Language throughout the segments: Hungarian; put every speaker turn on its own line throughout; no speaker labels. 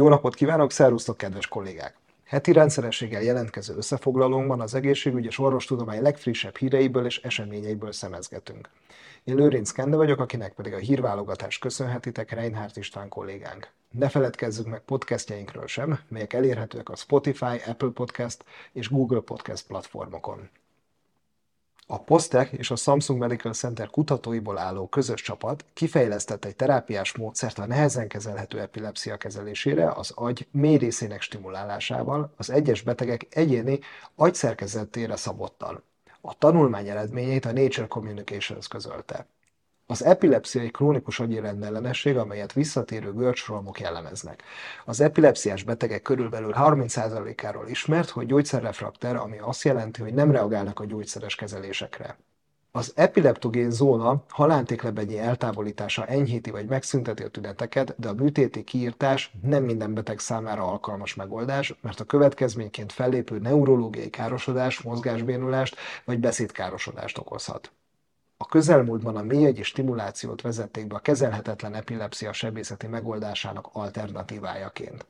Jó napot kívánok, szervusztok, kedves kollégák! Heti rendszerességgel jelentkező összefoglalónkban az egészségügy és orvostudomány legfrissebb híreiből és eseményeiből szemezgetünk. Én Lőrinc Kende vagyok, akinek pedig a hírválogatást köszönhetitek Reinhardt István kollégánk. Ne feledkezzünk meg podcastjainkről sem, melyek elérhetőek a Spotify, Apple Podcast és Google Podcast platformokon. A Postek és a Samsung Medical Center kutatóiból álló közös csapat kifejlesztett egy terápiás módszert a nehezen kezelhető epilepszia kezelésére az agy mély részének stimulálásával az egyes betegek egyéni agyszerkezetére szabottan. A tanulmány eredményeit a Nature Communications közölte. Az epilepszia egy krónikus agyirendellenesség, amelyet visszatérő görcsrohamok jellemeznek. Az epilepsziás betegek körülbelül 30%-áról ismert, hogy gyógyszerrefrakter, ami azt jelenti, hogy nem reagálnak a gyógyszeres kezelésekre. Az epileptogén zóna halántéklebegyi eltávolítása enyhíti vagy megszünteti a tüneteket, de a műtéti kiírtás nem minden beteg számára alkalmas megoldás, mert a következményként fellépő neurológiai károsodás, mozgásbénulást vagy beszédkárosodást okozhat. A közelmúltban a mélyegyi stimulációt vezették be a kezelhetetlen epilepszia sebészeti megoldásának alternatívájaként.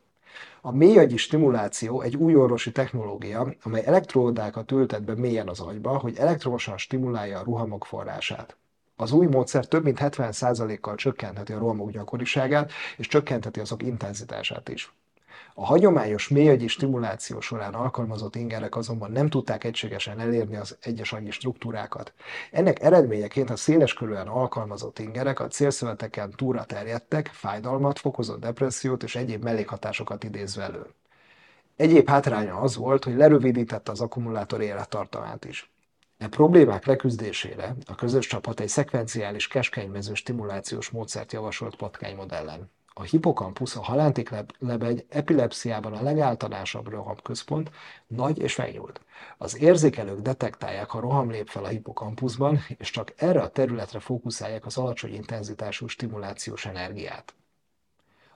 A mélyagyi stimuláció egy új orvosi technológia, amely elektródákat ültet be mélyen az agyba, hogy elektromosan stimulálja a ruhamok forrását. Az új módszer több mint 70%-kal csökkentheti a rohamok gyakoriságát, és csökkentheti azok intenzitását is. A hagyományos mélyagyi stimuláció során alkalmazott ingerek azonban nem tudták egységesen elérni az egyes agyi struktúrákat. Ennek eredményeként a széleskörűen alkalmazott ingerek a célszöveteken túra terjedtek, fájdalmat, fokozott depressziót és egyéb mellékhatásokat idézve elő. Egyéb hátránya az volt, hogy lerövidítette az akkumulátor élettartamát is. E problémák leküzdésére a közös csapat egy szekvenciális keskenymező stimulációs módszert javasolt patkánymodellen. A hipokampusz a halántéklebegy epilepsziában a legáltalánosabb rohamközpont, nagy és megnyúlt. Az érzékelők detektálják, ha roham lép fel a hipokampuszban, és csak erre a területre fókuszálják az alacsony intenzitású stimulációs energiát.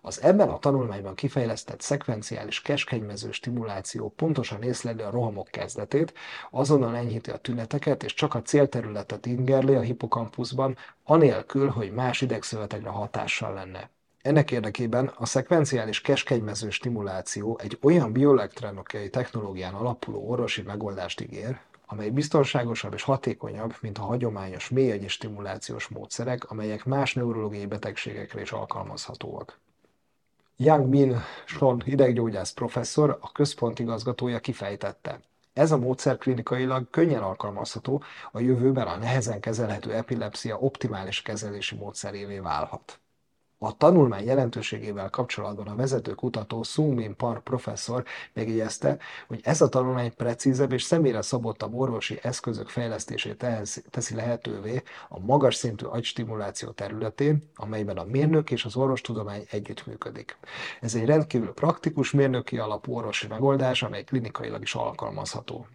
Az ebben a tanulmányban kifejlesztett szekvenciális keskenymező stimuláció pontosan észleli a rohamok kezdetét, azonnal enyhíti a tüneteket, és csak a célterületet ingerli a hipokampuszban, anélkül, hogy más idegszövetekre hatással lenne. Ennek érdekében a szekvenciális keskenymező stimuláció egy olyan bioelektronikai technológián alapuló orvosi megoldást ígér, amely biztonságosabb és hatékonyabb, mint a hagyományos mélyagyi stimulációs módszerek, amelyek más neurológiai betegségekre is alkalmazhatóak. Yang Min Son ideggyógyász professzor, a központ igazgatója kifejtette. Ez a módszer klinikailag könnyen alkalmazható, a jövőben a nehezen kezelhető epilepszia optimális kezelési módszerévé válhat. A tanulmány jelentőségével kapcsolatban a vezető kutató Sung-Min Park professzor megjegyezte, hogy ez a tanulmány precízebb és személyre szabottabb orvosi eszközök fejlesztését teszi lehetővé a magas szintű agystimuláció területén, amelyben a mérnök és az orvostudomány együttműködik. Ez egy rendkívül praktikus mérnöki alapú orvosi megoldás, amely klinikailag is alkalmazható.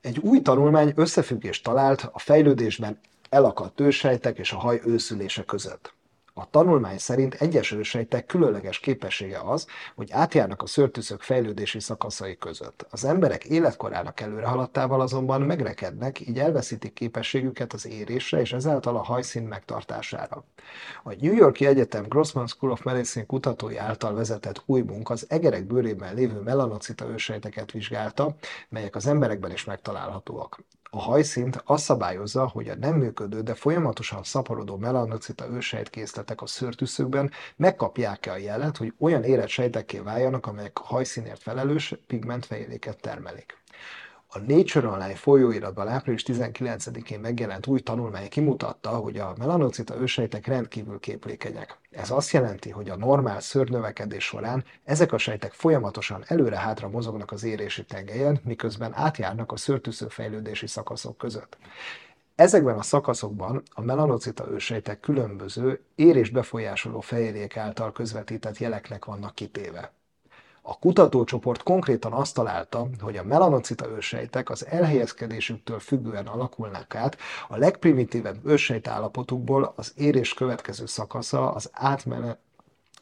Egy új tanulmány összefüggést talált a fejlődésben elakadt ősejtek és a haj őszülése között. A tanulmány szerint egyes ősejtek különleges képessége az, hogy átjárnak a szörtűszök fejlődési szakaszai között. Az emberek életkorának előrehaladtával azonban megrekednek, így elveszítik képességüket az érésre és ezáltal a hajszín megtartására. A New Yorki Egyetem Grossman School of Medicine kutatói által vezetett új munka az egerek bőrében lévő melanocita ősejteket vizsgálta, melyek az emberekben is megtalálhatóak. A hajszint azt szabályozza, hogy a nem működő, de folyamatosan szaporodó melanocita ősejtkészletek a szőrtűszökben megkapják-e a jelet, hogy olyan érett sejtekké váljanak, amelyek a hajszínért felelős pigmentfejléket termelik. A Nature Online folyóiratban április 19-én megjelent új tanulmány kimutatta, hogy a melanocita ősejtek rendkívül képlékenyek. Ez azt jelenti, hogy a normál szőrnövekedés során ezek a sejtek folyamatosan előre-hátra mozognak az érési tengelyen, miközben átjárnak a szőrtűsző fejlődési szakaszok között. Ezekben a szakaszokban a melanocita ősejtek különböző érés befolyásoló fehérjék által közvetített jeleknek vannak kitéve. A kutatócsoport konkrétan azt találta, hogy a melanocita ősejtek az elhelyezkedésüktől függően alakulnak át a legprimitívebb ősejt állapotukból az érés következő szakasza az átmenet,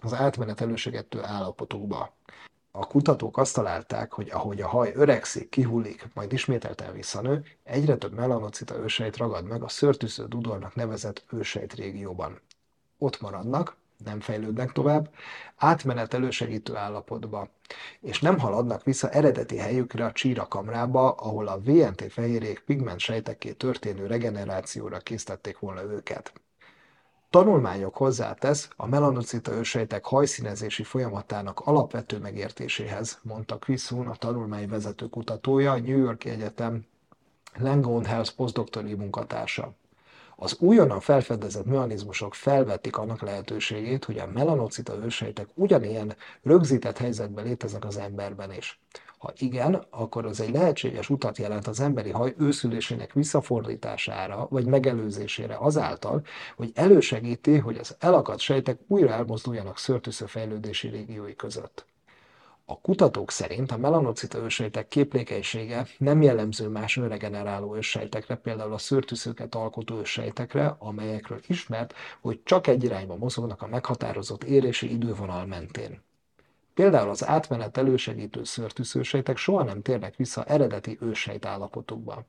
az átmenet előségettől állapotukba. A kutatók azt találták, hogy ahogy a haj öregszik, kihullik, majd ismételten visszanő, egyre több melanocita ősejt ragad meg a szörtűző dudornak nevezett ősejt régióban. Ott maradnak, nem fejlődnek tovább, átmenet elősegítő állapotba, és nem haladnak vissza eredeti helyükre a csírakamrába, ahol a VNT fehérjék pigment sejtekké történő regenerációra készítették volna őket. Tanulmányok hozzátesz a melanocita ősejtek hajszínezési folyamatának alapvető megértéséhez, mondta Huhn, a tanulmány vezető kutatója, a New York Egyetem Langone Health postdoktori munkatársa. Az újonnan felfedezett mechanizmusok felvetik annak lehetőségét, hogy a melanocita ősejtek ugyanilyen rögzített helyzetben léteznek az emberben is. Ha igen, akkor az egy lehetséges utat jelent az emberi haj őszülésének visszafordítására vagy megelőzésére azáltal, hogy elősegíti, hogy az elakadt sejtek újra elmozduljanak szörtűsző fejlődési régiói között. A kutatók szerint a melanocita ősejtek képlékenysége nem jellemző más önregeneráló ősejtekre, például a szőrtűszőket alkotó ősejtekre, amelyekről ismert, hogy csak egy irányba mozognak a meghatározott érési idővonal mentén. Például az átmenet elősegítő szőrtűszősejtek soha nem térnek vissza eredeti ősejt állapotukba.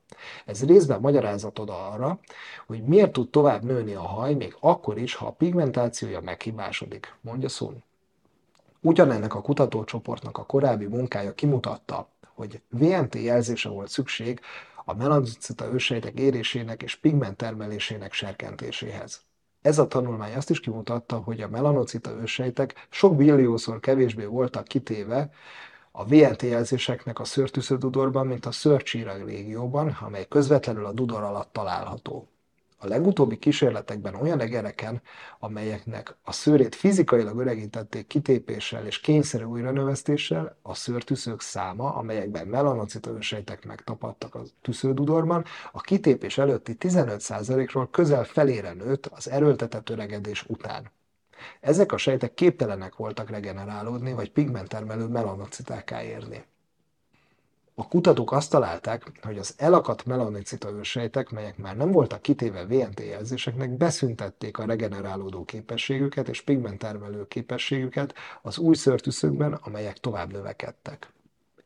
Ez részben magyarázatod arra, hogy miért tud tovább nőni a haj, még akkor is, ha a pigmentációja meghibásodik, mondja Sun. Ugyanennek a kutatócsoportnak a korábbi munkája kimutatta, hogy VNT jelzése volt szükség a melanocita ősejtek érésének és pigment termelésének serkentéséhez. Ez a tanulmány azt is kimutatta, hogy a melanocita ősejtek sok billiószor kevésbé voltak kitéve a VNT jelzéseknek a szőrtűsződudorban, mint a szőrcsírag régióban, amely közvetlenül a dudor alatt található. A legutóbbi kísérletekben olyan egereken, amelyeknek a szőrét fizikailag öregítették kitépéssel és kényszerű újranövesztéssel, a szőrtűszők száma, amelyekben melanocita ősejtek megtapadtak a tüsződudorban, a kitépés előtti 15%-ról közel felére nőtt az erőltetett öregedés után. Ezek a sejtek képtelenek voltak regenerálódni, vagy pigmenttermelő melanocitáká érni. A kutatók azt találták, hogy az elakadt melanocita ősejtek, melyek már nem voltak kitéve VNT jelzéseknek, beszüntették a regenerálódó képességüket és pigmenttermelő képességüket az új szörtűszökben, amelyek tovább növekedtek.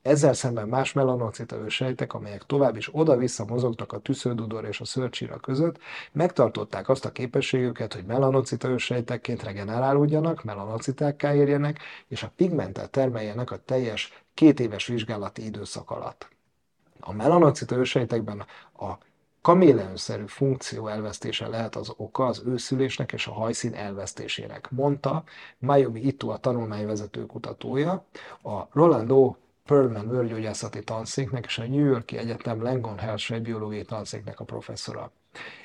Ezzel szemben más melanocita ősejtek, amelyek tovább is oda-vissza mozogtak a tüsződudor és a szörcsíra között, megtartották azt a képességüket, hogy melanocita ősejtekként regenerálódjanak, melanocitákká érjenek, és a pigmentet termeljenek a teljes két éves vizsgálati időszak alatt. A melanocita ősejtekben a kaméleonszerű funkció elvesztése lehet az oka az őszülésnek és a hajszín elvesztésének, mondta Mayumi Ito a tanulmányvezető kutatója, a Rolando Perlman bőrgyógyászati tanszéknek és a New Yorki Egyetem Langone Health biológiai tanszéknek a professzora.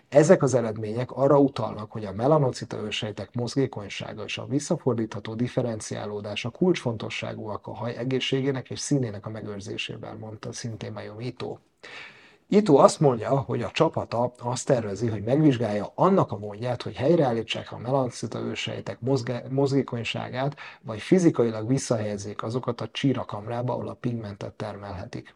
Ezek az eredmények arra utalnak, hogy a melanocita ősejtek mozgékonysága és a visszafordítható differenciálódása kulcsfontosságúak a haj egészségének és színének a megőrzésében, mondta szintén Majom Ito. Azt mondja, hogy a csapata azt tervezi, hogy megvizsgálja annak a módját, hogy helyreállítsák a melanocita ősejtek mozgékonyságát, vagy fizikailag visszahelyezzék azokat a csírakamrába, ahol a pigmentet termelhetik.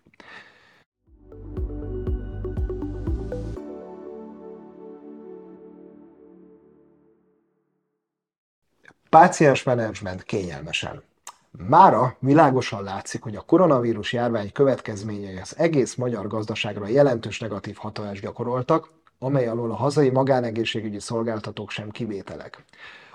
Páciens menedzsment kényelmesen. Mára világosan látszik, hogy a koronavírus járvány következményei az egész magyar gazdaságra jelentős negatív hatást gyakoroltak, amely alól a hazai magánegészségügyi szolgáltatók sem kivételek.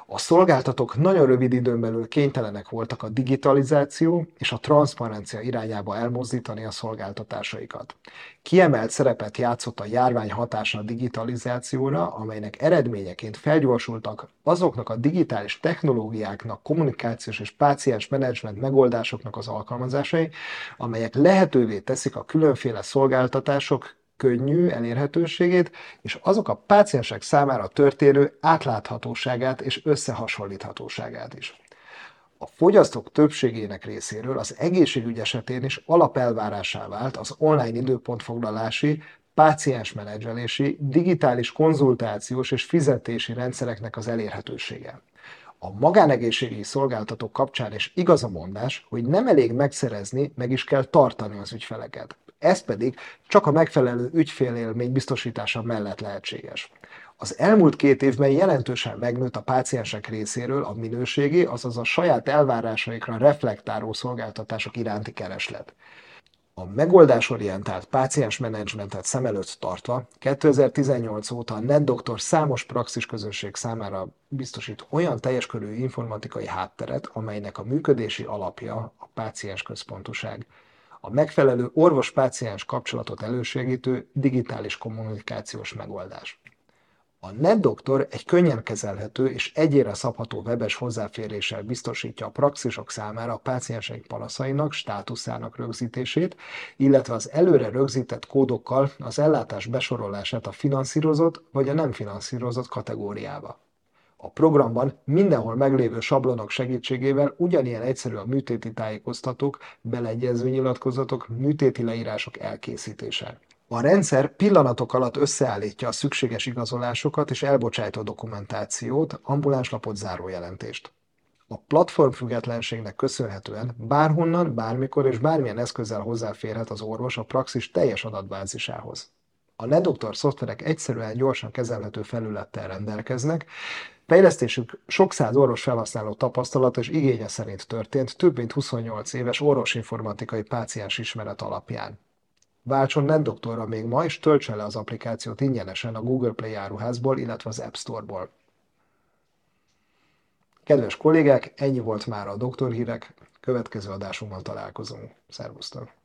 A szolgáltatók nagyon rövid időn belül kénytelenek voltak a digitalizáció és a transzparencia irányába elmozdítani a szolgáltatásaikat. Kiemelt szerepet játszott a járvány hatása a digitalizációra, amelynek eredményeként felgyorsultak azoknak a digitális technológiáknak, kommunikációs és páciens menedzsment megoldásoknak az alkalmazásai, amelyek lehetővé teszik a különféle szolgáltatások könnyű elérhetőségét, és azok a páciensek számára történő átláthatóságát és összehasonlíthatóságát is. A fogyasztók többségének részéről az egészségügy esetén is alapelvárásá vált az online időpontfoglalási, páciens menedzselési, digitális konzultációs és fizetési rendszereknek az elérhetősége. A magánegészségügyi szolgáltatók kapcsán is igaz a mondás, hogy nem elég megszerezni, meg is kell tartani az ügyfeleket. Ez pedig csak a megfelelő ügyfélélmény biztosítása mellett lehetséges. Az elmúlt két évben jelentősen megnőtt a páciensek részéről a minőségi, azaz a saját elvárásaikra reflektáló szolgáltatások iránti kereslet. A megoldásorientált páciensmenedzsmentet szem előtt tartva 2018 óta a NetDoktor számos praxis közösség számára biztosít olyan teljes körű informatikai hátteret, amelynek a működési alapja a páciens központuság. A megfelelő orvos-páciens kapcsolatot elősegítő digitális kommunikációs megoldás. A NetDoktor egy könnyen kezelhető és egyére szabható webes hozzáféréssel biztosítja a praxisok számára a pácienseik panaszainak, státuszának rögzítését, illetve az előre rögzített kódokkal az ellátás besorolását a finanszírozott vagy a nem finanszírozott kategóriába. A programban mindenhol meglévő sablonok segítségével ugyanilyen egyszerű a műtéti tájékoztatók, beleegyező nyilatkozatok, műtéti leírások elkészítése. A rendszer pillanatok alatt összeállítja a szükséges igazolásokat és elbocsájtó dokumentációt, ambulánslapot, zárójelentést. A platform függetlenségnek köszönhetően bárhonnan, bármikor és bármilyen eszközzel hozzáférhet az orvos a praxis teljes adatbázisához. A NetDoktor szoftverek egyszerűen gyorsan kezelhető felülettel rendelkeznek, Fejlesztésük sok száz orvos felhasználó tapasztalat és igénye szerint történt több mint 28 éves orvosinformatikai páciens ismeret alapján. Váltson NetDoktorra még ma, és töltse le az applikációt ingyenesen a Google Play áruházból, illetve az App Store-ból. Kedves kollégák, ennyi volt már a doktorhírek, következő adásunkban találkozunk. Szervusztok!